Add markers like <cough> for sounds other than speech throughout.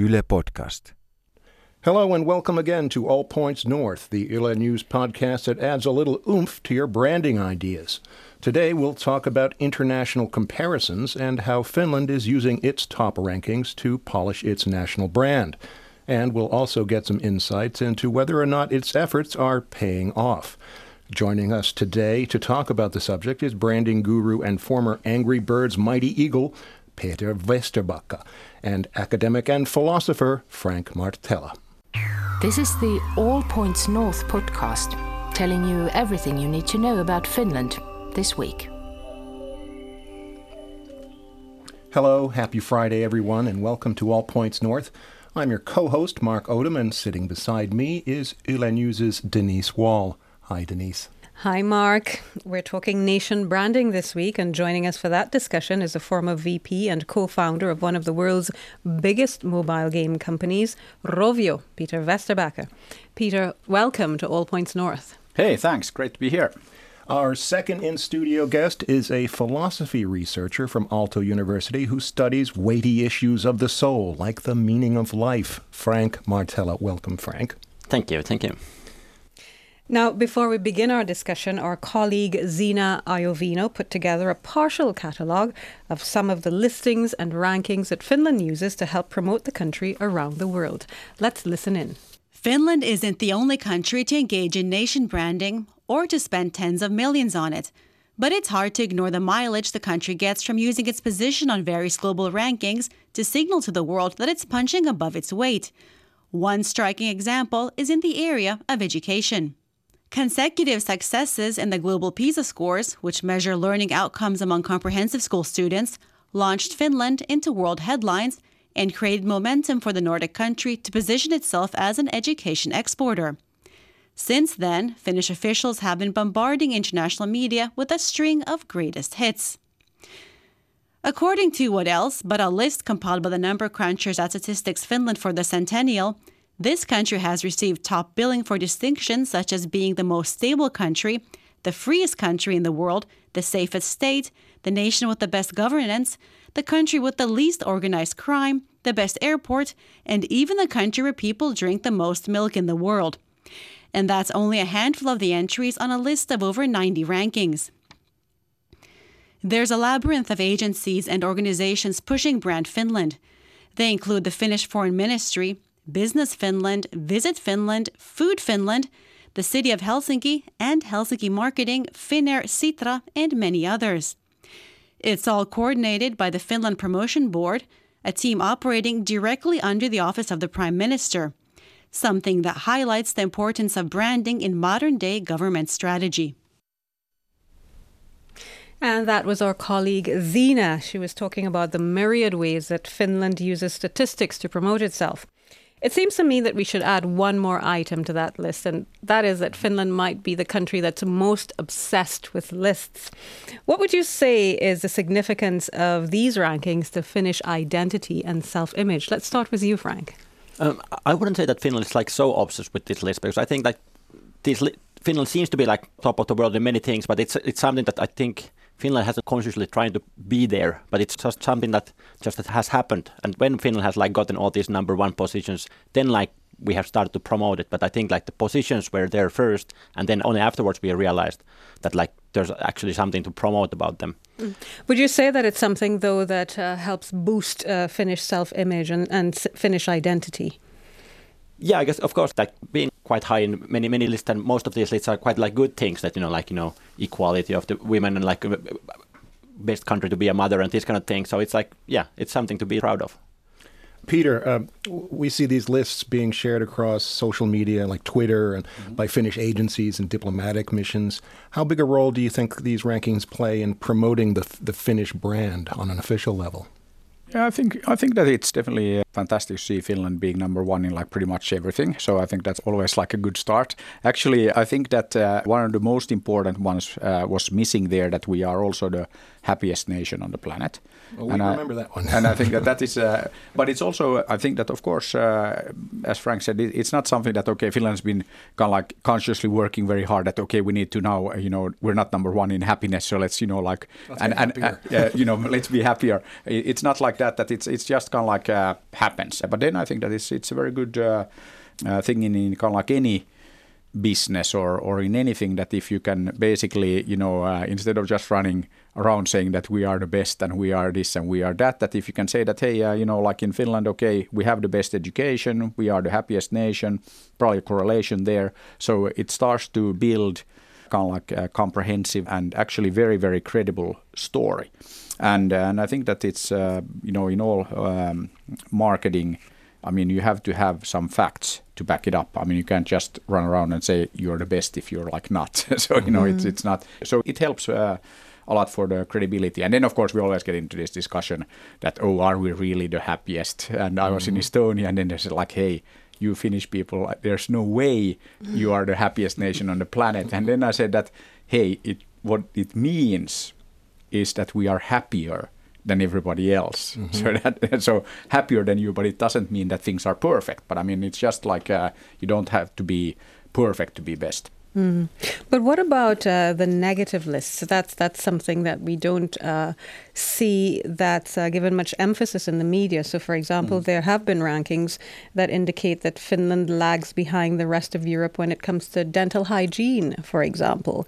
Yle Podcast. Hello and welcome again to All Points North, the Yle News podcast that adds a little oomph to your branding ideas. Today we'll talk about international comparisons and how Finland is using its top rankings to polish its national brand. And we'll also get some insights into whether or not its efforts are paying off. Joining us today to talk about the subject is branding guru and former Angry Birds mighty eagle, Peter Vesterbacka, and academic and philosopher Frank Martela. This is the All Points North podcast, telling you everything you need to know about Finland this week. Hello, happy Friday, everyone, and welcome to All Points North. I'm your co host, Mark Odom, and sitting beside me is Yle News' Denise Wall. Hi, Denise. Hi, Mark. We're talking nation branding this week, and joining us for that discussion is a former VP and co founder of one of the world's biggest mobile game companies, Rovio, Peter Vesterbacka. Peter, welcome to All Points North. Hey, thanks. Great to be here. Our second in studio guest is a philosophy researcher from Aalto University who studies weighty issues of the soul, like the meaning of life. Frank Martela. Welcome, Frank. Thank you. Thank you. Now, before we begin our discussion, our colleague Zena Iovino put together a partial catalogue of some of the listings and rankings that Finland uses to help promote the country around the world. Let's listen in. Finland isn't the only country to engage in nation branding or to spend tens of millions on it. But it's hard to ignore the mileage the country gets from using its position on various global rankings to signal to the world that it's punching above its weight. One striking example is in the area of education. Consecutive successes in the global PISA scores, which measure learning outcomes among comprehensive school students, launched Finland into world headlines and created momentum for the Nordic country to position itself as an education exporter. Since then, Finnish officials have been bombarding international media with a string of greatest hits. According to what else but a list compiled by the number crunchers at Statistics Finland for the centennial, this country has received top billing for distinctions such as being the most stable country, the freest country in the world, the safest state, the nation with the best governance, the country with the least organized crime, the best airport, and even the country where people drink the most milk in the world. And that's only a handful of the entries on a list of over 90 rankings. There's a labyrinth of agencies and organizations pushing Brand Finland. They include the Finnish Foreign Ministry, Business Finland, Visit Finland, Food Finland, the City of Helsinki, and Helsinki Marketing, Finnair, Sitra, and many others. It's all coordinated by the Finland Promotion Board, a team operating directly under the office of the Prime Minister, something that highlights the importance of branding in modern day government strategy. And that was our colleague Zena. She was talking about the myriad ways that Finland uses statistics to promote itself. It seems to me that we should add one more item to that list, and that is that Finland might be the country that's most obsessed with lists. What would you say is the significance of these rankings to Finnish identity and self image? Let's start with you, Frank. Um, I wouldn't say that Finland is like so obsessed with this list because I think that this li- Finland seems to be like top of the world in many things, but it's it's something that I think Finland hasn't consciously trying to be there, but it's just something that just has happened. And when Finland has like gotten all these number one positions, then like we have started to promote it. But I think like the positions were there first, and then only afterwards we realized that like there's actually something to promote about them. Mm. Would you say that it's something though that uh, helps boost uh, Finnish self-image and, and Finnish identity? Yeah, I guess of course like being quite high in many many lists and most of these lists are quite like good things that you know like you know equality of the women and like best country to be a mother and this kind of thing. So it's like yeah, it's something to be proud of. Peter, uh, we see these lists being shared across social media like Twitter and mm-hmm. by Finnish agencies and diplomatic missions. How big a role do you think these rankings play in promoting the, the Finnish brand on an official level? Yeah, I think I think that it's definitely fantastic to see Finland being number one in like pretty much everything. So I think that's always like a good start. Actually, I think that uh, one of the most important ones uh, was missing there that we are also the happiest nation on the planet. Well, we and I- remember that one. and I think that that is, <laughs> uh, but it's also, I think that of course, uh, as Frank said, it, it's not something that okay, Finland's been kind of like consciously working very hard. That okay, we need to now, uh, you know, we're not number one in happiness, so let's, you know, like, Let's and and uh, you know, <laughs> let's be happier. I- It's not like that. That it's it's just kind of like uh, happens. But then I think that it's it's a very good uh, uh, thing in, in kind of like any business or or in anything that if you can basically you know uh, instead of just running around saying that we are the best and we are this and we are that that if you can say that hey uh, you know like in Finland okay we have the best education we are the happiest nation probably a correlation there so it starts to build kind of like a comprehensive and actually very very credible story and and I think that it's uh, you know in all um, marketing I mean, you have to have some facts to back it up. I mean, you can't just run around and say you're the best if you're like not. <laughs> so you know, it's it's not. So it helps uh, a lot for the credibility. And then of course we always get into this discussion that oh, are we really the happiest? And I was in Estonia, and then there's like, hey. You Finnish people, there's no way you are the happiest nation on the planet. And then I said that, hey, it what it means is that we are happier than everybody else. <laughs> So that <laughs> so happier than you, but it doesn't mean that things are perfect. But I mean, it's just like uh, you don't have to be perfect to be best. But what about uh, the negative lists? That's that's something that we don't uh, see that's uh, given much emphasis in the media. So, for example, there have been rankings that indicate that Finland lags behind the rest of Europe when it comes to dental hygiene, for example,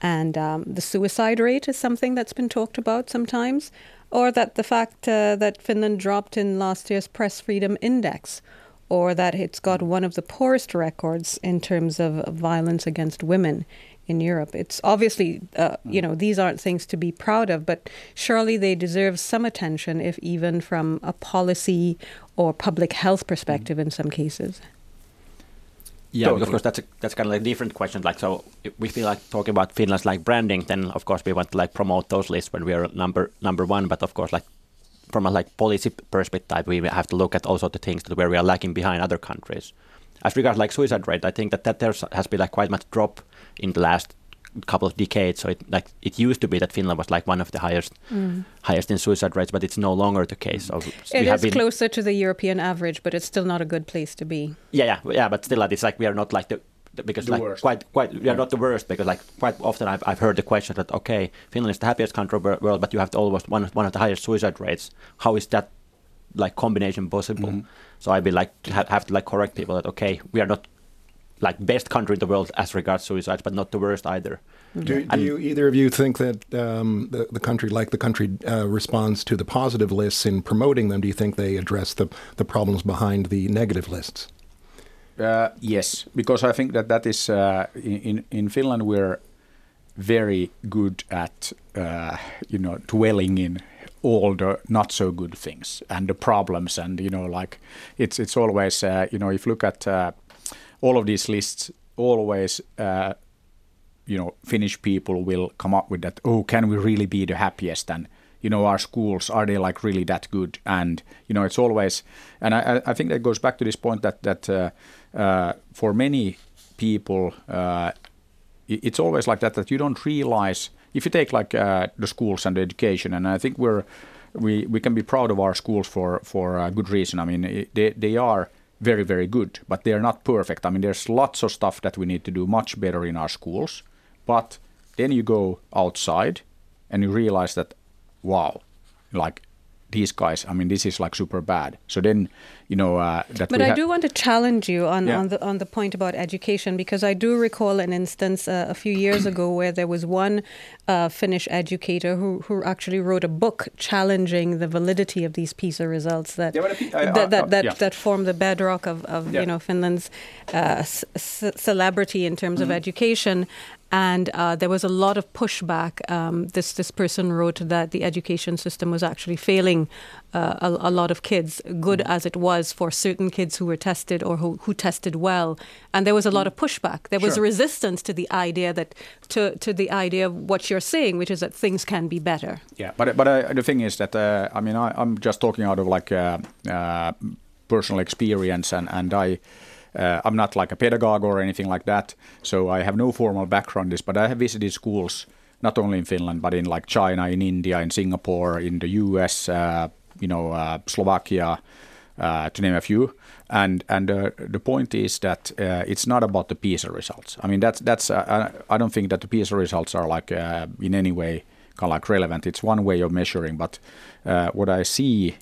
and um, the suicide rate is something that's been talked about sometimes, or that the fact uh, that Finland dropped in last year's press freedom index or that it's got one of the poorest records in terms of violence against women in Europe. It's obviously, uh, you know, these aren't things to be proud of, but surely they deserve some attention, if even from a policy or public health perspective in some cases. Yeah, Totally. of course that's a, that's kind of like a different question. Like, so if we feel like talking about Finland's like branding, then of course we want to like promote those lists when we are number number one. But of course, like from a like policy perspective, we have to look at also the things that where we are lagging behind other countries. As regards like suicide rate, I think that, that there has been like quite much drop in the last couple of decades. So it like it used to be that Finland was like one of the highest mm. highest in suicide rates, but it's no longer the case. So It is closer to the European average, but it's still not a good place to be. Yeah, yeah, yeah, but still, like, it's like we are not like the because The like worst. quite quite we are not the worst because like quite often I've, I've heard the question that okay Finland is the happiest country of the world but you have almost one of- one of the highest suicide rates how is that like combination possible so I'd be like to have to like correct people that okay we are not like best country in the world as regards suicides but not the worst either Do, do you either of you think that um, the, the country, like the country, uh, responds to the positive lists in promoting them? Do you think they address the, the problems behind the negative lists? Uh, yes, because I think that that is uh, in in- in Finland we're very good at uh, you know dwelling in all the not so good things and the problems and you know like it's it's always uh, you know if you look at uh, all of these lists always uh, you know Finnish people will come up with that oh can we really be the happiest? And you know our schools are they like really that good? And you know it's always and I, I- think that goes back to this point that that for many people uh, it's always like that that you don't realize if you take like uh, the schools and the education and I think we're we, we can be proud of our schools for for a good reason. I mean they, they are very very good but they are not perfect. I mean there's lots of stuff that we need to do much better in our schools but then you go outside and you realize that wow like these guys i mean this is like super bad so then you know uh, that But we I ha- do want to challenge you on, Yeah. on the on the point about education because I do recall an instance uh, a few years ago where there was one uh, Finnish educator who, who actually wrote a book challenging the validity of these PISA results that Yeah, I- I- I- that that, that, yeah. that form the bedrock of, of Yeah. you know Finland's uh, c- c- celebrity in terms Mm-hmm. of education. And uh, there was a lot of pushback. Um, this this person wrote that the education system was actually failing uh, a, a lot of kids, good Mm-hmm. as it was for certain kids who were tested or who, who tested well. And there was a lot of pushback. There was Mm. Sure. resistance to the idea that to to the idea of what you're saying, which is that things can be better. yeah but but uh, the thing is that uh, i mean I, i'm just talking out of like uh, uh, personal experience and and i uh, i'm not like a pedagogue or anything like that so i have no formal background in this but i have visited schools not only in Finland but in like China, in India, in Singapore, in the U.S., uh, you know, uh, Slovakia, uh, to name a few. And and uh, the point is that uh, it's not about the PISA results. I mean, that's that's. I don't think that the PISA results are like in any way kind of like relevant. It's one way of measuring, but what I see.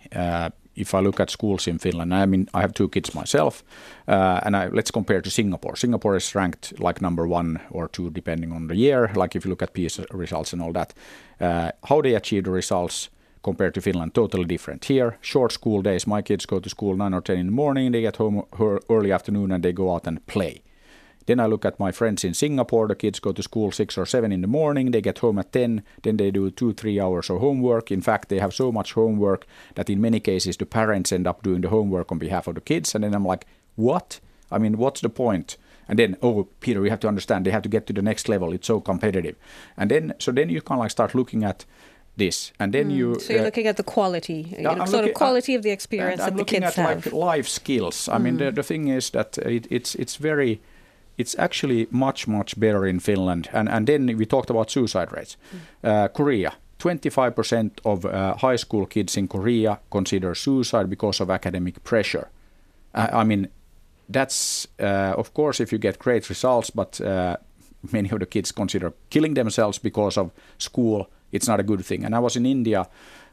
If I look at schools in Finland, I mean, I have two kids myself, uh, and I, let's compare to Singapore. Singapore is ranked like number one or two, depending on the year. Like if you look at PISA results and all that, uh, how they achieve the results compared to Finland, totally different. Here, short school days. My kids go to school 9 or 10 in the morning, they get home early afternoon and they go out and play. Then I look at my friends in Singapore. The kids go to school 6 or 7 in the morning, they get home at 10, then they do 2 3 hours of homework. In fact, they have so much homework that in many cases the parents end up doing the homework on behalf of the kids. And then I'm like, what? I mean, what's the point? and then oh peter you have to understand they have to get to the next level it's so competitive and then so then you kind of like start looking at this, and then mm. you. So you're uh, looking at the quality, you know, sort looking, of quality of the experience that the kids at have. Like life skills. I mean, the, mm. the thing is that it, it's it's very, it's actually much much better in Finland. And and then we talked about suicide rates. Mm. Uh, Korea. 25% of uh, high school kids in Korea consider suicide because of academic pressure. I mean, that's uh, of course if you get great results, but uh, many of the kids consider killing themselves because of school it's not a good thing. And I was in India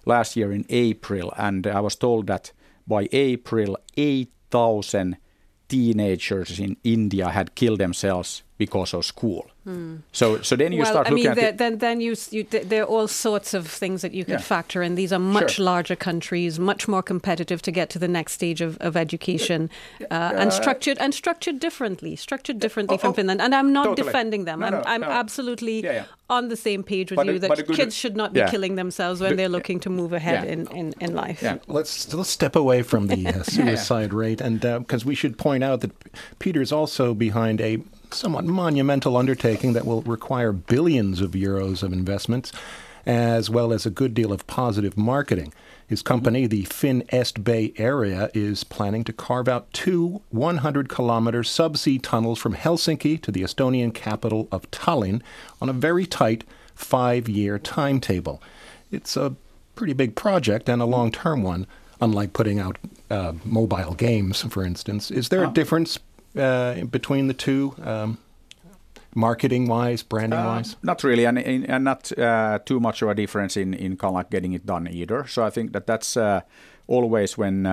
last year in April, and I was told that by April, 8,000 teenagers in India had killed themselves because of school. Mm. So, so then you well, start I looking mean, at then then you, you there are all sorts of things that you could yeah. factor in. These are much sure. larger countries, much more competitive to get to the next stage of, of education, uh, uh, and structured and structured differently, structured differently oh, from oh, Finland. And I'm not totally. defending them. No, I'm, no, I'm no. absolutely yeah, yeah. on the same page with but you that kids should not be killing themselves when they're looking to move ahead in, in, in life. Let's let's step away from the uh, <laughs> suicide rate, and because uh, we should point out that Peter's also behind a somewhat monumental undertaking that will require billions of euros of investments, as well as a good deal of positive marketing. His company, the Fin Est Bay Area, is planning to carve out two 100 kilometer subsea tunnels from Helsinki to the Estonian capital of Tallinn on a very tight five year timetable. It's a pretty big project and a long term one, unlike putting out uh, mobile games, for instance. Is there a difference uh, between the two? Um, marketing wise, branding wise? Uh, not really, and, and not uh, too much of a difference in in kind of like getting it done either. So I think that that's uh, always when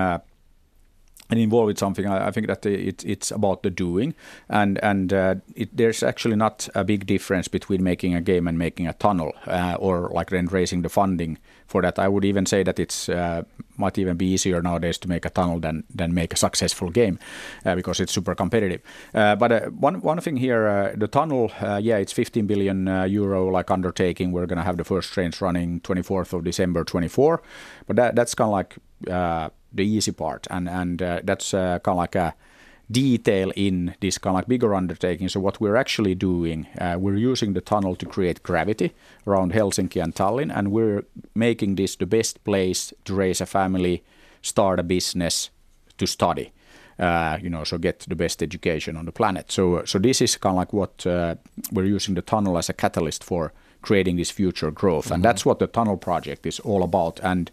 and involved with something, I, I think that it, it's about the doing, and and uh, it, there's actually not a big difference between making a game and making a tunnel, uh, or like then raising the funding for that. I would even say that it's uh, might even be easier nowadays to make a tunnel than than make a successful game, uh, because it's super competitive. Uh, but uh, one one thing here, the tunnel, yeah, it's 15 billion euro like undertaking. We're gonna have the first trains running 24th of December 24, but that that's kind of like the easy part, and and uh, that's uh, kind of like a detail in this kind of like bigger undertaking. So what we're actually doing, uh, we're using the tunnel to create gravity around Helsinki and Tallinn, and we're making this the best place to raise a family, start a business, to study. Uh, you know, so get the best education on the planet. So, so this is kind of like what uh, we're using the tunnel as a catalyst for creating this future growth, mm-hmm. and that's what the tunnel project is all about. And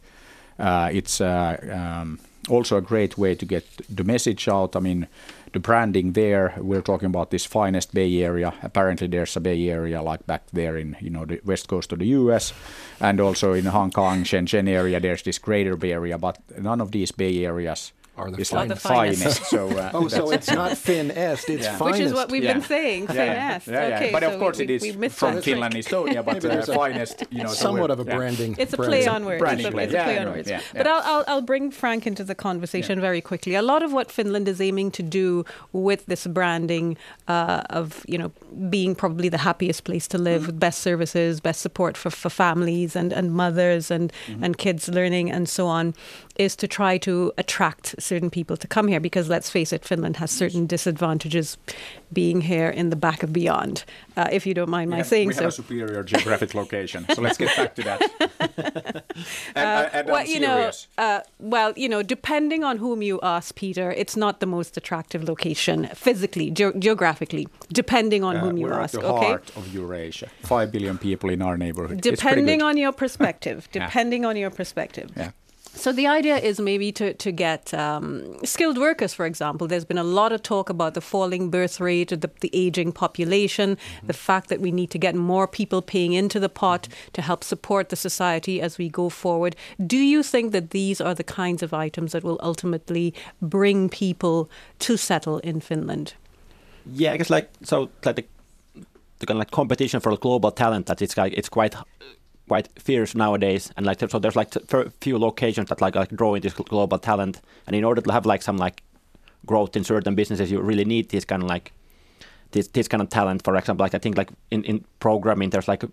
it's uh, um, also a great way to get the message out. I mean, the branding there. We're talking about this finest Bay Area. Apparently, there's a Bay Area like back there in you know the west coast of the U.S. and also in Hong Kong, Shenzhen area. There's this Greater Bay Area, but none of these Bay areas are the it's like the finest. finest. <laughs> so, uh, oh, so it's not <laughs> Fin Est, it's yeah. finest. Which is what we've yeah. been saying, Fin yeah. Est. Yeah, okay, but so of course we, it is we, from Finland, Estonia, but uh, finest, you know. Somewhat of a branding. It's a play on words. Branding it's a, it's a play on words. But I'll, I'll, I'll bring Frank into the conversation very quickly. A lot of what Finland is aiming to do with this branding uh, of, you know, being probably the happiest place to live, mm-hmm. with best services, best support for, for families and, and mothers and, mm-hmm. and kids learning and so on, is to try to attract certain people to come here because let's face it, Finland has certain disadvantages being here in the back of beyond, uh, if you don't mind my Yeah, saying we so. have a superior geographic location, so let's get back to that. <laughs> and, and well, I'm you know, uh, well, you know, depending on whom you ask, Peter, it's not the most attractive location physically, ge- geographically, depending on Uh, whom you ask. at the okay, heart of Eurasia. Five billion people in our neighborhood. Depending on your perspective. <laughs> Yeah. depending on your perspective. Yeah. So the idea is maybe to to get um, skilled workers, for example. There's been a lot of talk about the falling birth rate, the, the aging population, Mm-hmm. the fact that we need to get more people paying into the pot Mm-hmm. to help support the society as we go forward. Do you think that these are the kinds of items that will ultimately bring people to settle in Finland? Yeah, I guess like so like the, the kind of like competition for global talent that it's like it's quite quite fierce nowadays, and like so there's like fer- few locations that like like drawing this global talent, and in order to have like some like growth in certain businesses, you really need this kind of like this this kind of talent. For example, like I think like in in programming, there's like a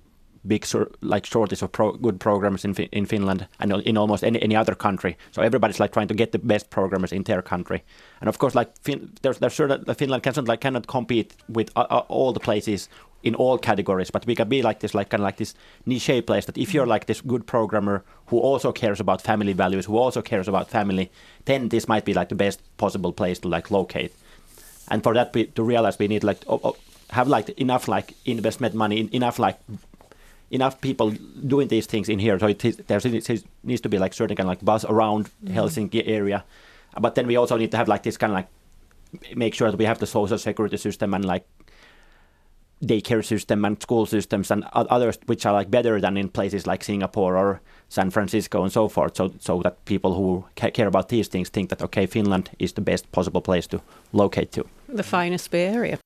big like shortage of pro- good programmers in in Finland and in almost any any other country. So everybody's like trying to get the best programmers in their country. And of course, like fin- there's there's certain Finland cannot like cannot compete with uh, uh, all the places in all categories, but we can be like this like kind of like this niche place that if you're mm-hmm. like this good programmer who also cares about family values, who also cares about family, then this might be like the best possible place to like locate. And for that we, to realize we need like oh, oh, have like enough like investment money enough like enough people doing these things in here. So it is, there needs to be like certain kind of like buzz around mm-hmm. helsinki area. But then we also need to have like this kind of like make sure that we have the social security system and like daycare system and school systems and others which are like better than in places like Singapore or San Francisco and so forth so so that people who ca- care about these things think that okay Finland is the best possible place to locate to The finest Bay Area.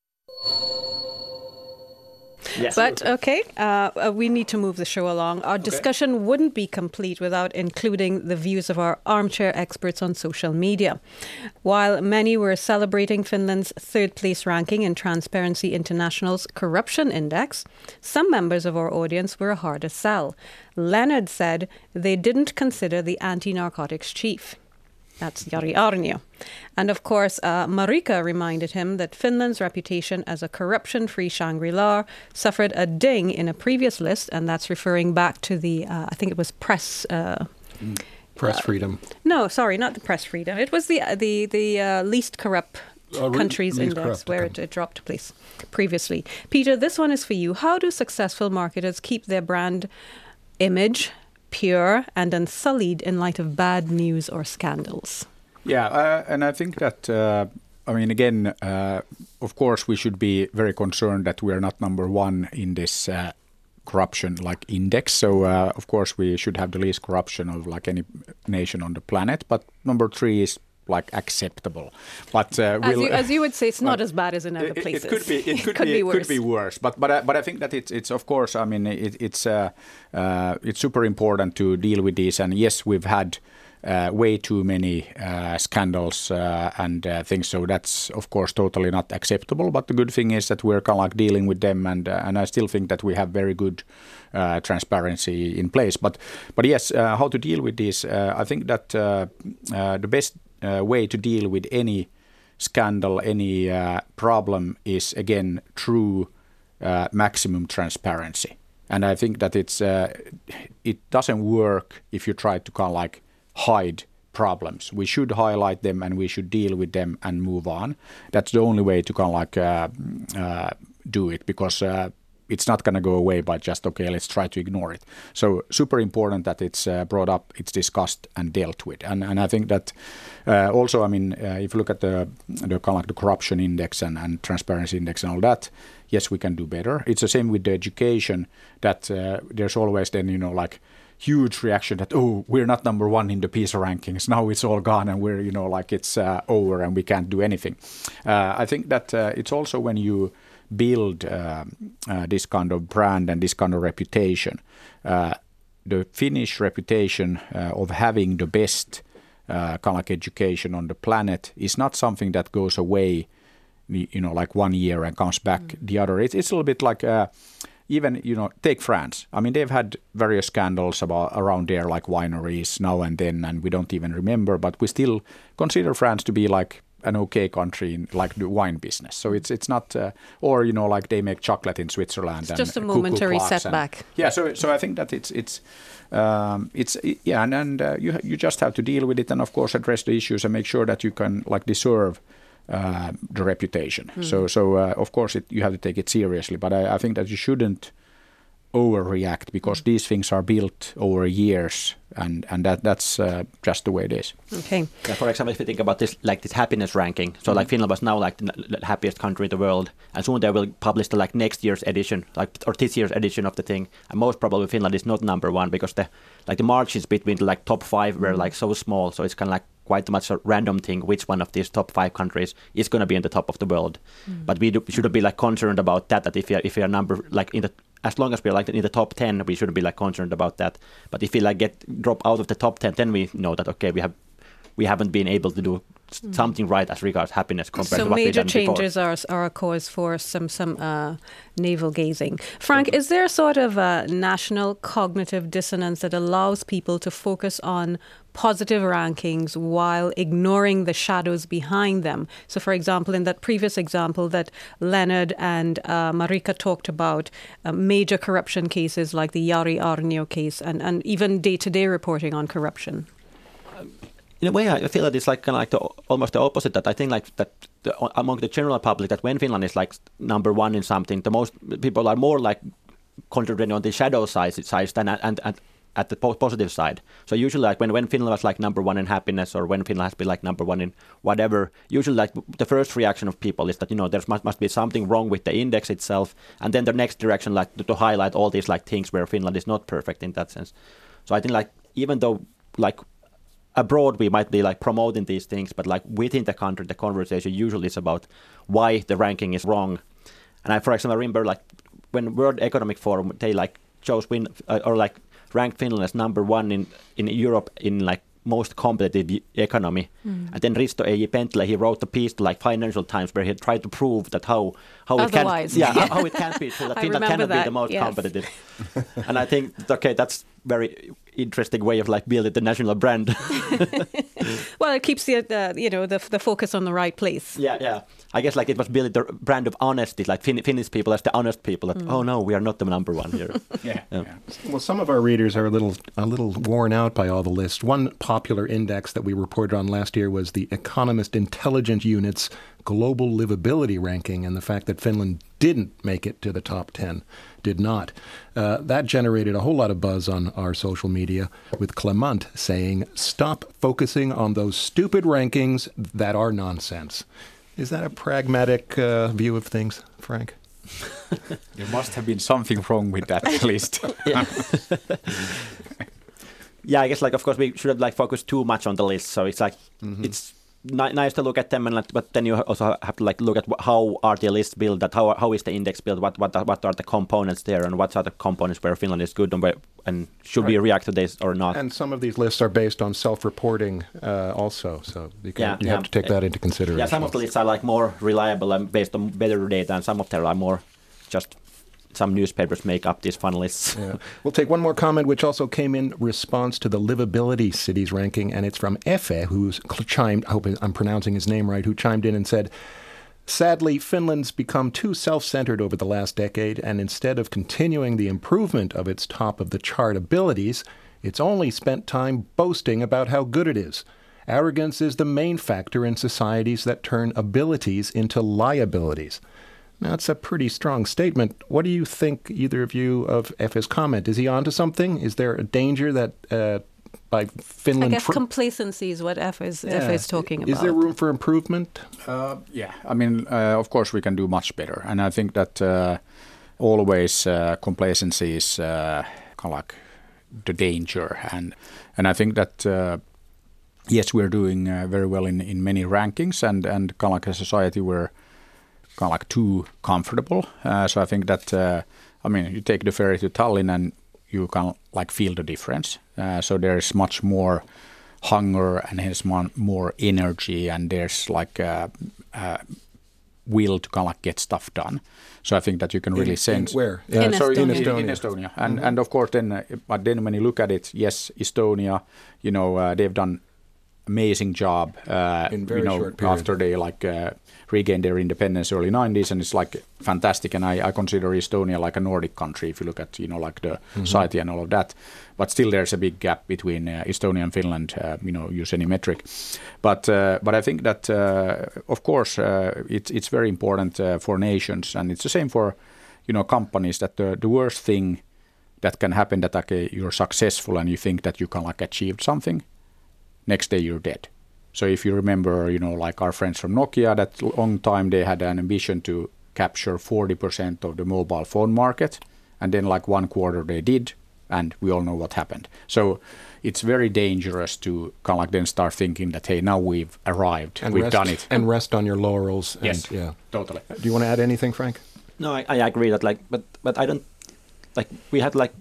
Yes But okay, uh, uh, we need to move the show along. Our discussion wouldn't be complete without including the views of our armchair experts on social media. While many were celebrating Finland's third place ranking in Transparency International's Corruption Index, some members of our audience were a harder sell. Leonard said they didn't consider the anti narcotics chief. That's Jari Aarnio. And of course, uh, Marika reminded him that Finland's reputation as a corruption free Shangri La suffered a ding in a previous list, and that's referring back to the, uh, I think it was press. Uh, Press freedom. no, sorry, not the press freedom. It was the the the uh, least corrupt Uh, countries index where it, it dropped place previously. Peter, this one is for you. How do successful marketers keep their brand image pure and unsullied in light of bad news or scandals? Yeah, uh, and I think that uh, I mean again, uh, of course, we should be very concerned that we are not number one in this uh, corruption like index. So uh, of course, we should have the least corruption of like any nation on the planet. But number three is like acceptable. But uh, As we'll- you, as you would say, it's not as bad as in other it, it- places. It could be. It <laughs> could, be, It worse. could be worse. But but I, but I think that it's it's of course. I mean, it, it's uh, uh, it's super important to deal with this. And yes, we've had. Uh, way too many uh, scandals uh, and uh, things, so that's of course totally not acceptable. But the good thing is that we're kind of like dealing with them, and uh, and I still think that we have very good uh, transparency in place. But but yes, uh, how to deal with this? Uh, I think that uh, uh, the best uh, way to deal with any scandal, any uh, problem is again true uh, maximum transparency. And I think that it's uh, it doesn't work if you try to kind of like hide problems. We should highlight them and we should deal with them and move on. That's the only way to kind of like uh, uh, do it because it's not going to go away by just okay let's try to ignore it. So super important that it's uh, brought up it's discussed and dealt with. And and i think that uh, also i mean uh, if you look at the the kind of like the corruption index and, and transparency index and all that yes we can do better. It's the same with the education that uh, there's always then you know like huge reaction that oh we're not number one in the PISA rankings. Now it's all gone and we're you know like it's uh, over and we can't do anything. Uh, I think that it's also when you build um, uh, this kind of brand and this kind of reputation. Uh, the Finnish reputation uh, of having the best uh, kind of like education on the planet is not something that goes away you know like one year and comes back the other. It's, it's a little bit like uh, even you know take France. I mean they've had various scandals about around there like wineries now and then, and we don't even remember, but we still consider France to be like an okay country in like the wine business. So it's it's not, uh, or you know, like they make chocolate in Switzerland. It's and just a momentary Clocks and- setback. yeah, so so I think that it's it's um, it's yeah, and, and uh, you you just have to deal with it, and of course address the issues and make sure that you can like deserve uh, the reputation. So so uh, of course it, you have to take it seriously, but I, I think that you shouldn't overreact because mm. these things are built over years, and and that that's uh, just the way it is. Okay. Yeah, for example, if you think about this, like this happiness ranking, so like mm. Finland was now like the happiest country in the world, and soon they will publish the like next year's edition, like or this year's edition of the thing, and most probably Finland is not number one because the like the margins between the like top five were mm. like so small, so it's kind of like quite much a random thing which one of these top five countries is going to be in the top of the world. But we do, shouldn't be like concerned about that. That if we are, if we are number like in the as long as we are like in the top ten, we shouldn't be like concerned about that. But if we like get drop out of the top ten, then we know that okay, we have we haven't been able to do s- mm. something right as regards happiness compared So to what we've major done before. changes are are a cause for some some uh, navel gazing. Frank, mm-hmm. is there a sort of a national cognitive dissonance that allows people to focus on positive rankings while ignoring the shadows behind them? So, for example, in that previous example that Leonard and uh, Marika talked about, uh, major corruption cases like the Jari Aarnio case, and and even day to day reporting on corruption. in a way, I feel that it's like kind of like the, almost the opposite. That I think like that the, among the general public, that when Finland is like number one in something, the most people are more like concentrating on the shadow side, sides than at, and, and at the po- positive side. So usually, like when when Finland was like number one in happiness, or when Finland has been like number one in whatever, usually like the first reaction of people is that you know there must must be something wrong with the index itself, and then the next direction like to, to highlight all these like things where Finland is not perfect in that sense. So I think like even though like abroad we might be like promoting these things but like within the country the conversation usually is about why the ranking is wrong and i for example remember like when world economic forum they like chose win uh, or like ranked finland as number one in in europe in like most competitive economy and then risto penttila he wrote a piece to like financial times where he tried to prove that how how it can Otherwise. yeah how, <laughs> how it can be true that finland cannot be the most yes. competitive and i think okay that's very interesting way of like building the national brand <laughs> <laughs> Well, it keeps the uh, you know the the focus on the right place. Yeah, yeah. I guess like it was built the brand of honesty, like fin- Finnish people as the honest people. That oh no, we are not the number one here. <laughs> Yeah. Yeah. Well, some of our readers are a little a little worn out by all the lists. One popular index that we reported on last year was the Economist Intelligence Unit's global livability ranking, and the fact that Finland didn't make it to the top ten did not. Uh, that generated a whole lot of buzz on our social media, with Clement saying, "Stop focusing on those stupid rankings that are nonsense." Is that a pragmatic uh, view of things, Frank? <laughs> There must have been something wrong with that list. least. <laughs> <laughs> yeah, I guess like of course we shouldn't like focus too much on the list. So it's like it's ni- nice to look at them, and like, but then you also have to like look at how are the lists built. That how how is the index built? What what are, what are the components there, and what are the components where Finland is good, and where and should we Right. react to this or not? And some of these lists are based on self-reporting uh, also, so you, can, Yeah, you yeah. have to take that into consideration. Yeah, some of the lists are like more reliable and based on better data, and some of them are more just some newspapers make up these fun lists. Yeah. We'll take one more comment, which also came in response to the livability cities ranking, and it's from Efe, who's chimed. I hope I'm pronouncing his name right. Who chimed in and said, "Sadly, Finland's become too self-centered over the last decade, and instead of continuing the improvement of its top of the chart abilities, it's only spent time boasting about how good it is." Arrogance is the main factor in societies that turn abilities into liabilities. Now, that's a pretty strong statement. What do you think, either of you, of Efe's comment? Is he onto something? Is there a danger that uh, by I Finland... guess fr- complacency is what F is F is talking about. Is there room for improvement? Uh, yeah, I mean, uh, of course, we can do much better, and I think that uh, always uh, complacency is uh, kind of like the danger, and and I think that uh, yes, we're doing uh, very well in, in many rankings, and and kind of like a society we're kind of like too comfortable. Uh, so I think that uh, I mean, you take the ferry to Tallinn and you can like feel the difference. Uh, so there is much more hunger and there's mon- more energy and there's like uh, uh, will to kind of like get stuff done. So I think that you can really in, sense in where Uh, In sorry, in, Estonia. in, in Estonia, and and of course then, uh, but then when you look at it, yes, Estonia, you know, uh, they've done amazing job. Uh, In very you know, short period. after they like uh, regained their independence early 90s, and it's like fantastic. And I, I consider Estonia like a Nordic country if you look at you know like the Mm-hmm. society and all of that. But still, there's a big gap between uh, Estonia and Finland. Uh, you know, use any metric. But uh, but I think that uh, of course uh, it's it's very important uh, for nations, and it's the same for you know companies. That the, the worst thing that can happen that okay, you're successful and you think that you can like achieve something next day you're dead so if you remember you know like our friends from nokia that long time they had an ambition to capture 40% of the mobile phone market and then like one quarter they did and we all know what happened so it's very dangerous to kind of like then start thinking that hey now we've arrived and we've rest, done it and rest on your laurels. And, yes yeah. totally Do you want to add anything, Frank? No, I, I agree that like, but but I don't like we had like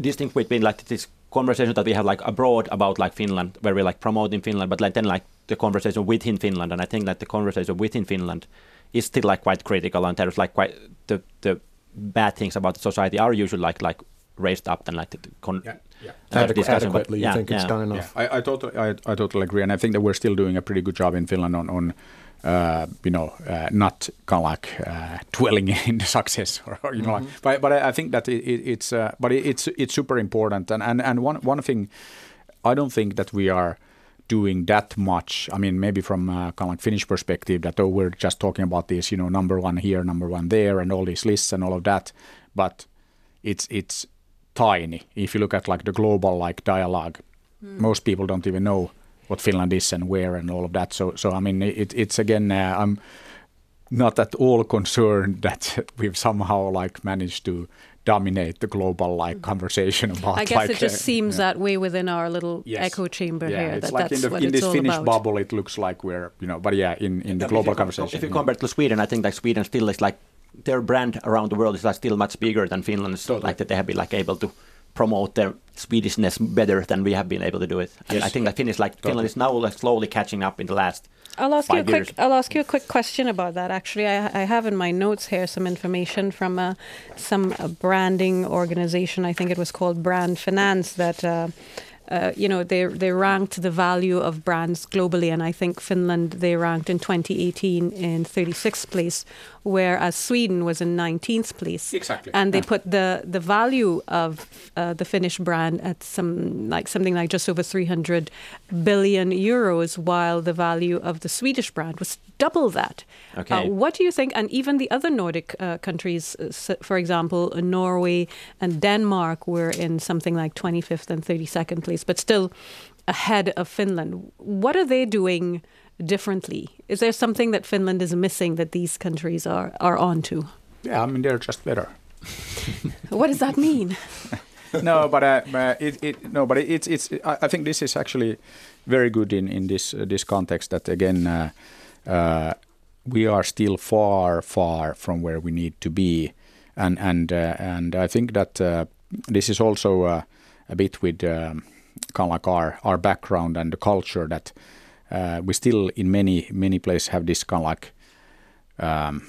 distinct between like this conversation that we have like abroad about like Finland, where we like promoting Finland, but like then like the conversation within Finland, and I think that the conversation within Finland is still like quite critical, and there's like quite the the bad things about the society are usually like like raised up and like the, the con- Yeah, yeah. Adequ- discussion, but adequately, you yeah, think it's yeah. done Yeah, enough? I, I totally, I, I totally agree, and I think that we're still doing a pretty good job in Finland on, on you know, uh, not kind of like uh, dwelling <laughs> in the success, or, you know, like, but but I, think that it, it, it's, uh, but it, it's it's super important, and and and one one thing, I don't think that we are doing that much. I mean, maybe from uh, kind of like Finnish perspective, that oh, we're just talking about this, you know, number one here, number one there, and all these lists and all of that, but it's it's tiny. If you look at like the global like dialogue, most people don't even know what Finland is and where and all of that. So so I mean it, it's again uh, I'm not at all concerned <laughs> that we've somehow like managed to dominate the global like conversation about. I guess like, it just uh, seems yeah. that way within our little Yes. echo chamber yeah, here. it's that like that's in, the, what in it's this all Finnish about. bubble, it looks like we're you know, but yeah, in, in the But global if conversation. If you yeah. compare to Sweden, I think like Sweden still is like their brand around the world is like still much bigger than Finland's. Totally. Like that they have been like able to promote their Swedishness better than we have been able to do it. And Yes. I think that Finnish like Finland is now like slowly catching up in the last. I'll ask you a five quick. years. I'll ask you a quick question about that. Actually, I, I have in my notes here some information from uh, some uh, branding organization. I think it was called Brand Finance. That uh, uh, you know they they ranked the value of brands globally, and I think Finland they ranked in 2018 in 36th place, whereas Sweden was in 19th place. Exactly, And they put the the value of uh, the Finnish brand at some like something like just over 300 billion euros, while the value of the Swedish brand was double that. Okay. Uh, what do you think? And even the other Nordic uh, countries, uh, for example, uh, Norway and Denmark, were in something like 25th and 32nd place, but still ahead of Finland. What are they doing differently? Is there something that Finland is missing that these countries are are onto? yeah, I mean they're just better. <laughs> What does that mean? <laughs> no, but uh, it, it no, but it, it's it's. I, I think this is actually very good in in this uh, this context. That again, uh, we are still far far from where we need to be, and and uh, and I think that uh, this is also uh, a bit with um, kind of like our our background and the culture that uh, we still in many many places have this kind of like um,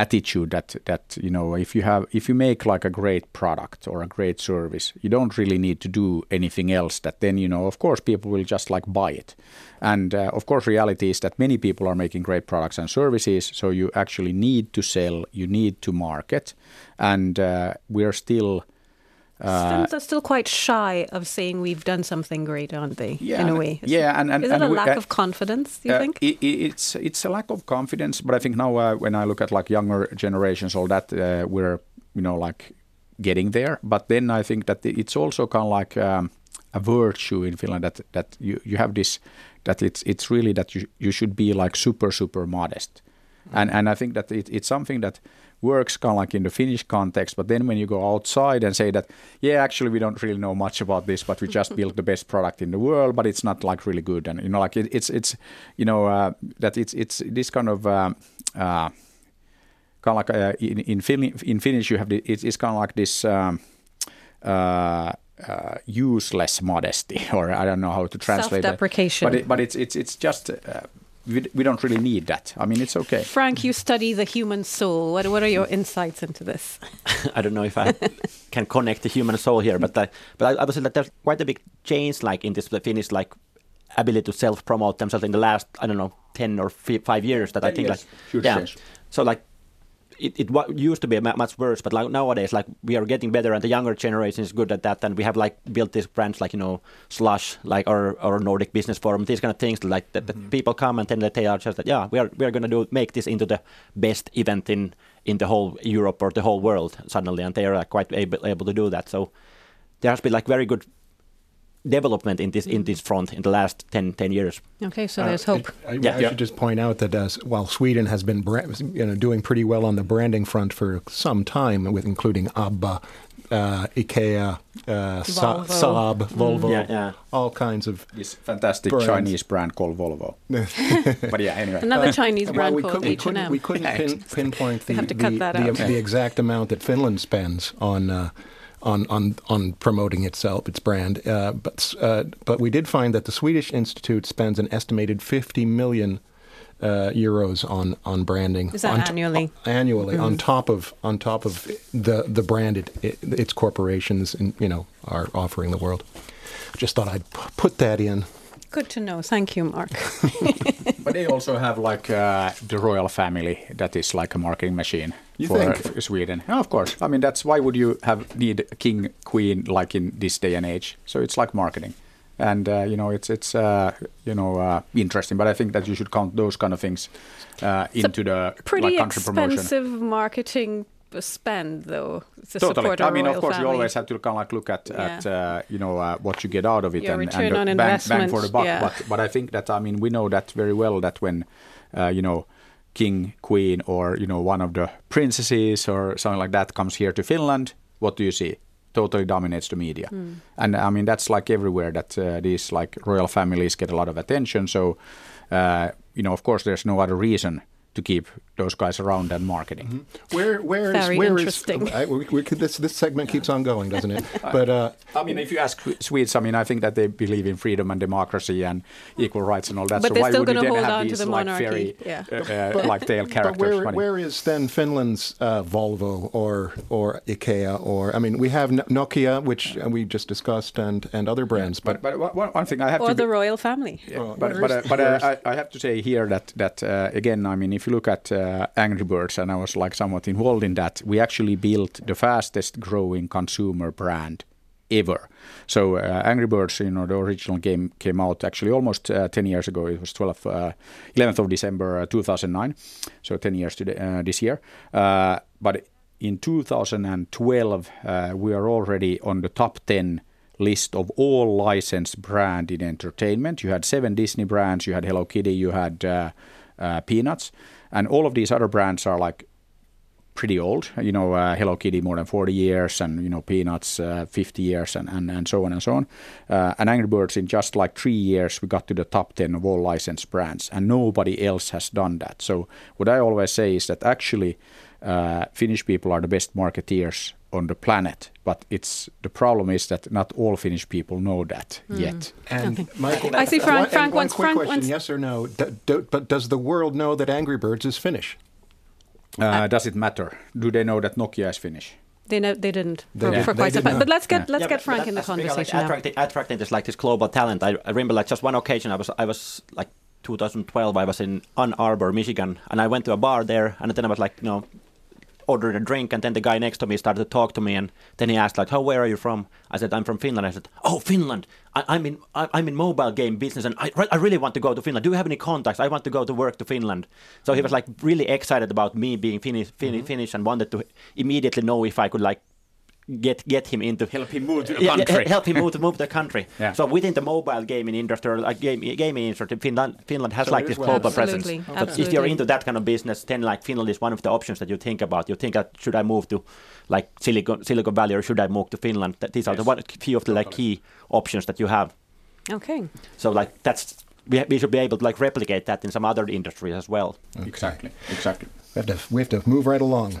attitude that that you know if you have if you make like a great product or a great service you don't really need to do anything else that then you know of course people will just like buy it. And uh, of course reality is that many people are making great products and services so you actually need to sell you need to market. And uh, we're still Finns are still quite shy of saying we've done something great, aren't they? Yeah, in a way. Is yeah, it- and- and- is it and a we- lack uh, of confidence? Do you Uh, think? i- i- it's it's a lack of confidence, but I think now uh, when I look at like younger generations, all that uh, we're you know like getting there. But then I think that it's also kind of like um, a virtue in Finland that that you, you have this that it's it's really that you you should be like super super modest, and and I think that it, it's something that works kind of like in the Finnish context, but then when you go outside and say that, yeah, actually we don't really know much about this, but we just <laughs> built the best product in the world, but it's not like really good, and you know, like it, it's it's you know uh, that it's it's this kind of um, uh, kind of like uh, in in, Fin- in Finnish you have the, it's, it's kind of like this. Um, uh, uh, useless modesty, <laughs> or I don't know how to translate that. But it, but it's it's it's just uh, we, we don't really need that. I mean, it's okay. Frank, you study the human soul. What, what are your insights into this? <laughs> I don't know if I can connect the human soul here, but I, but I, I would say that there's quite a big change, like in this the Finnish like ability to self promote themselves in the last I don't know ten or f- five years. That I think years. like Huge yeah. change. So like it, it used to be much worse, but like nowadays, like we are getting better, and the younger generation is good at that. And we have like built these brands, like you know, Slush, like our our Nordic Business Forum, these kind of things, like that, that mm-hmm. people come and then they are just that, yeah, we are we are going to do make this into the best event in in the whole Europe or the whole world suddenly, and they are like, quite able able to do that. So there has been like very good development in this in this front in the last 10, 10 years. Okay, so Uh, there's hope. I, I- Yeah. I should just point out that uh, while Sweden has been bra- you know doing pretty well on the branding front for some time, with including ABBA, uh, IKEA, uh, Sa- Volvo. Saab, Volvo, Yeah, yeah. all kinds of. This fantastic Brands. Chinese brand called Volvo. <laughs> but yeah, anyway. Another Chinese Well, brand we, called could, we couldn't, H&M. we couldn't pin, pinpoint the have to the, cut that the, out. the exact amount that Finland spends on uh, on on on promoting itself, its brand. Uh, but uh, but we did find that the Swedish Institute spends an estimated 50 million uh, euros on on branding. Is that on t- annually? annually, on top of on top of the the brand it, it, its corporations, and you know, are offering the world. Just thought I'd p- put that in. Good to know. Thank you, Mark. <laughs> But they also have like uh, the royal family that is like a marketing machine You for think? uh, Sweden. Yeah, of course. I mean, that's why would you have need a king queen like in this day and age? So it's like marketing, and uh, you know it's it's uh, you know uh, interesting. But I think that you should count those kind of things uh, into the Pretty like country promotion. Pretty expensive marketing spend, though, to Totally. support a I mean, royal of course, family. you always have to kind of like look at, at uh, you know uh, what you get out of it Your and, return and the bang, bang for the buck. yeah. But but I think that I mean we know that very well that when uh, you know king, queen, or you know one of the princesses or something like that comes here to Finland, what do you see? Totally dominates the media, Hmm. and I mean that's like everywhere that uh, these like royal families get a lot of attention. So uh, you know, of course, there's no other reason to keep those guys around than marketing. Where where is Very where is interesting. I, we, we could, this this segment keeps on going, doesn't it? <laughs> But uh, I mean, if you ask Swedes, I mean, I think that they believe in freedom and democracy and equal rights and all that. But so they're why still would you gonna then hold have on to these the like monarchy, fairy, yeah. uh, uh, like tale but where where is then Finland's uh, Volvo or or IKEA or I mean we have Nokia, which we just discussed, and and other brands, but. But but one, one thing I have or to the be, royal family. Yeah, Well, but but, uh, but uh, I, I have to say here that that uh, again, I mean, if you look at uh, Angry Birds, and I was like somewhat involved in that, we actually built the fastest growing consumer brand ever. So uh, Angry Birds, you know, the original game came out actually almost uh, 10 years ago. It was 12, uh, 11th of December uh, 2009, so 10 years today, uh, this year. Uh, but in 2012, uh, we are already on the top 10 list of all licensed brand in entertainment. You had seven Disney brands, you had Hello Kitty, you had Peanuts, and all of these other brands are like pretty old. You know, uh, Hello Kitty more than 40 years, and you know Peanuts uh, 50 years, and, and and so on and so on. Uh, and Angry Birds in just like three years we got to the top 10 of all licensed brands, and nobody else has done that. So what I always say is that actually uh, Finnish people are the best marketeers on the planet, but it's the problem is that not all Finnish people know that yet. And Michael, I see Frank- one, Frank one wants- quick Frank question: wants- Yes or no? D- do, but does the world know that Angry Birds is Finnish? Uh, does it matter? Do they know that Nokia is Finnish? They know they didn't for, did- for quite some did time. But let's get Yeah. let's Yeah, get Frank in the conversation like now. attracting, attracting this like this global talent. I, I remember like just one occasion I was I was like 2012 I was in Ann Arbor, Michigan, and I went to a bar there, and then I was like you know ordered a drink, and then the guy next to me started to talk to me, and then he asked like, "How where are you from?" I said, "I'm from Finland." I said, "Oh, Finland! I, I'm in I, I'm in mobile game business, and I, I really want to go to Finland. Do you have any contacts? I want to go to work to Finland." So he was mm-hmm. like really excited about me being Finnish, Finnish, mm-hmm. Finnish and wanted to immediately know if I could like get get him into Help him move to the Yeah, yeah, country. help him move to move the country. <laughs> Yeah. So within the mobile gaming industry, or like game, gaming industry, Finland Finland has So like this well- global Absolutely, presence. But if you're into that kind of business, then like Finland is one of the options that you think about. You think that should I move to like Silicon Silicon Valley or should I move to Finland? That these are the one few of the like key options that you have. Okay. So like that's we, we should be able to like replicate that in some other industries as well. Exactly, exactly. We have to we have to move right along.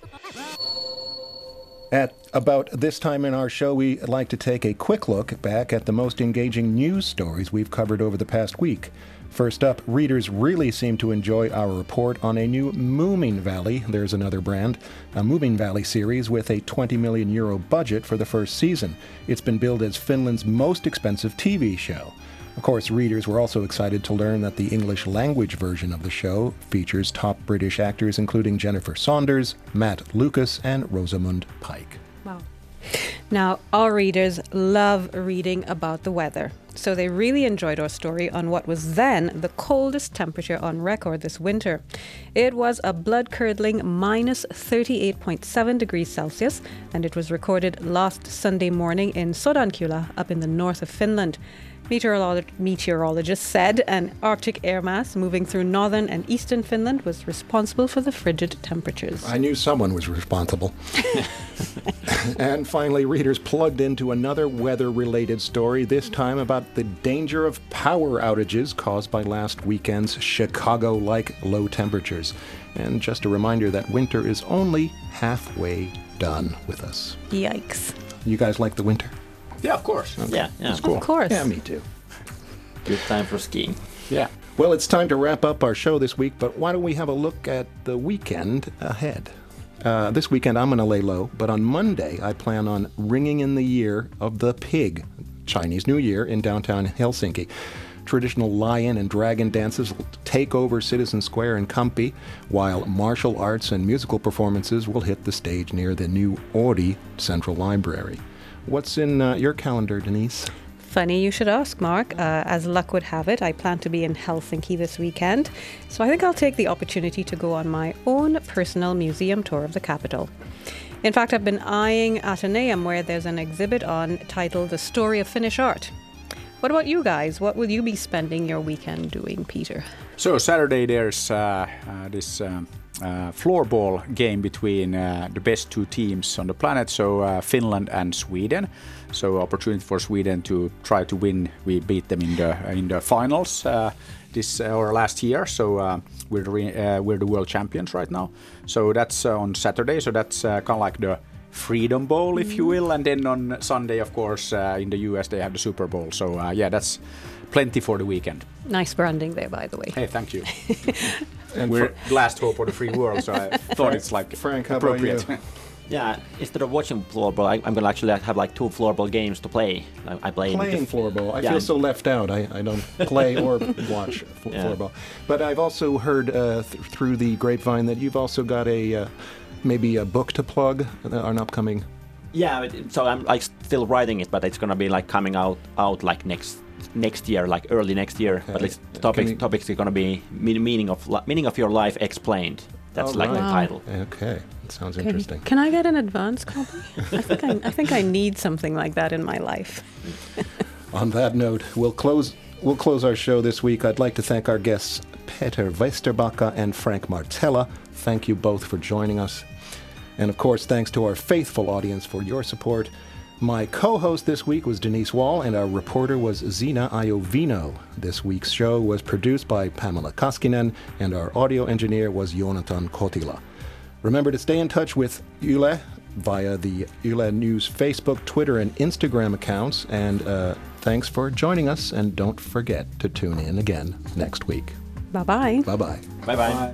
At about this time in our show, we like to take a quick look back at the most engaging news stories we've covered over the past week. First up, readers really seem to enjoy our report on a new Moomin Valley, there's another brand, a Moomin Valley series with a 20 million euro budget for the first season. It's been billed as Finland's most expensive TV show. Of course, readers were also excited to learn that the English language version of the show features top British actors including Jennifer Saunders, Matt Lucas, and Rosamund Pike. Wow. Now, our readers love reading about the weather, so they really enjoyed our story on what was then the coldest temperature on record this winter. It was a blood curdling minus 38.7 degrees Celsius, and it was recorded last Sunday morning in Sodankylä up in the north of Finland. Meteorolog- meteorologists said an Arctic air mass moving through northern and eastern Finland was responsible for the frigid temperatures. I knew someone was responsible. <laughs> and finally, readers plugged into another weather related story, this time about the danger of power outages caused by last weekend's Chicago like low temperatures. And just a reminder that winter is only halfway done with us. Yikes. You guys like the winter? Yeah, of course. Yeah, yeah. Cool. Of course. Yeah, me too. Good time for skiing. Yeah. Well, it's time to wrap up our show this week, but why don't we have a look at the weekend ahead? Uh, this weekend, I'm going to lay low, but on Monday, I plan on ringing in the year of the pig, Chinese New Year, in downtown Helsinki. Traditional lion and dragon dances will take over Citizen Square in Kamppi, while martial arts and musical performances will hit the stage near the new Oodi Central Library. What's in uh, your calendar, Denise? Funny you should ask, Mark. Uh, as luck would have it, I plan to be in Helsinki this weekend, so I think I'll take the opportunity to go on my own personal museum tour of the capital. In fact, I've been eyeing Ateneum, where there's an exhibit on titled The Story of Finnish Art. What about you guys? What will you be spending your weekend doing, Peter? So Saturday there's uh, uh, this um, uh, floorball game between uh, the best two teams on the planet, so uh, Finland and Sweden. So opportunity for Sweden to try to win. We beat them in the in the finals uh, this or last year. So uh, we're re- uh, we're the world champions right now. So that's uh, on Saturday. So that's uh, kind of like the Freedom Bowl, if you will. And then on Sunday, of course, uh, in the US they have the Super Bowl. So uh, yeah, that's plenty for the weekend. Nice branding there, by the way. Hey, thank you. <laughs> And We're last hope of the free world, so I <laughs> thought it's like Frank, appropriate. <laughs> Yeah, instead of watching floorball, I, I'm gonna actually have like two floorball games to play. I, I play playing the- floorball. I Yeah. feel so left out. I, I don't play or watch fl- Yeah. floorball. But I've also heard uh, th- through the grapevine that you've also got a uh, maybe a book to plug, an upcoming. Yeah, so I'm like still writing it, but it's gonna be like coming out out like next next year, like early next year. But Okay. it's topics you- topics are gonna be meaning of meaning of your life explained. That's Oh, like right. the title. Okay, that sounds Can, interesting. can I get an advance copy? I think I, I think I need something like that in my life. <laughs> On that note, we'll close. We'll close our show this week. I'd like to thank our guests Peter Vesterbacka and Frank Martela. Thank you both for joining us. And of course, thanks to our faithful audience for your support. My co host this week was Denise Wall, and our reporter was Zena Iovino. This week's show was produced by Pamela Koskinen, and our audio engineer was Jonathan Kotila. Remember to stay in touch with Yle via the Yle News Facebook, Twitter, and Instagram accounts. And uh, thanks for joining us, and don't forget to tune in again next week. Bye-bye. Bye bye. Bye bye.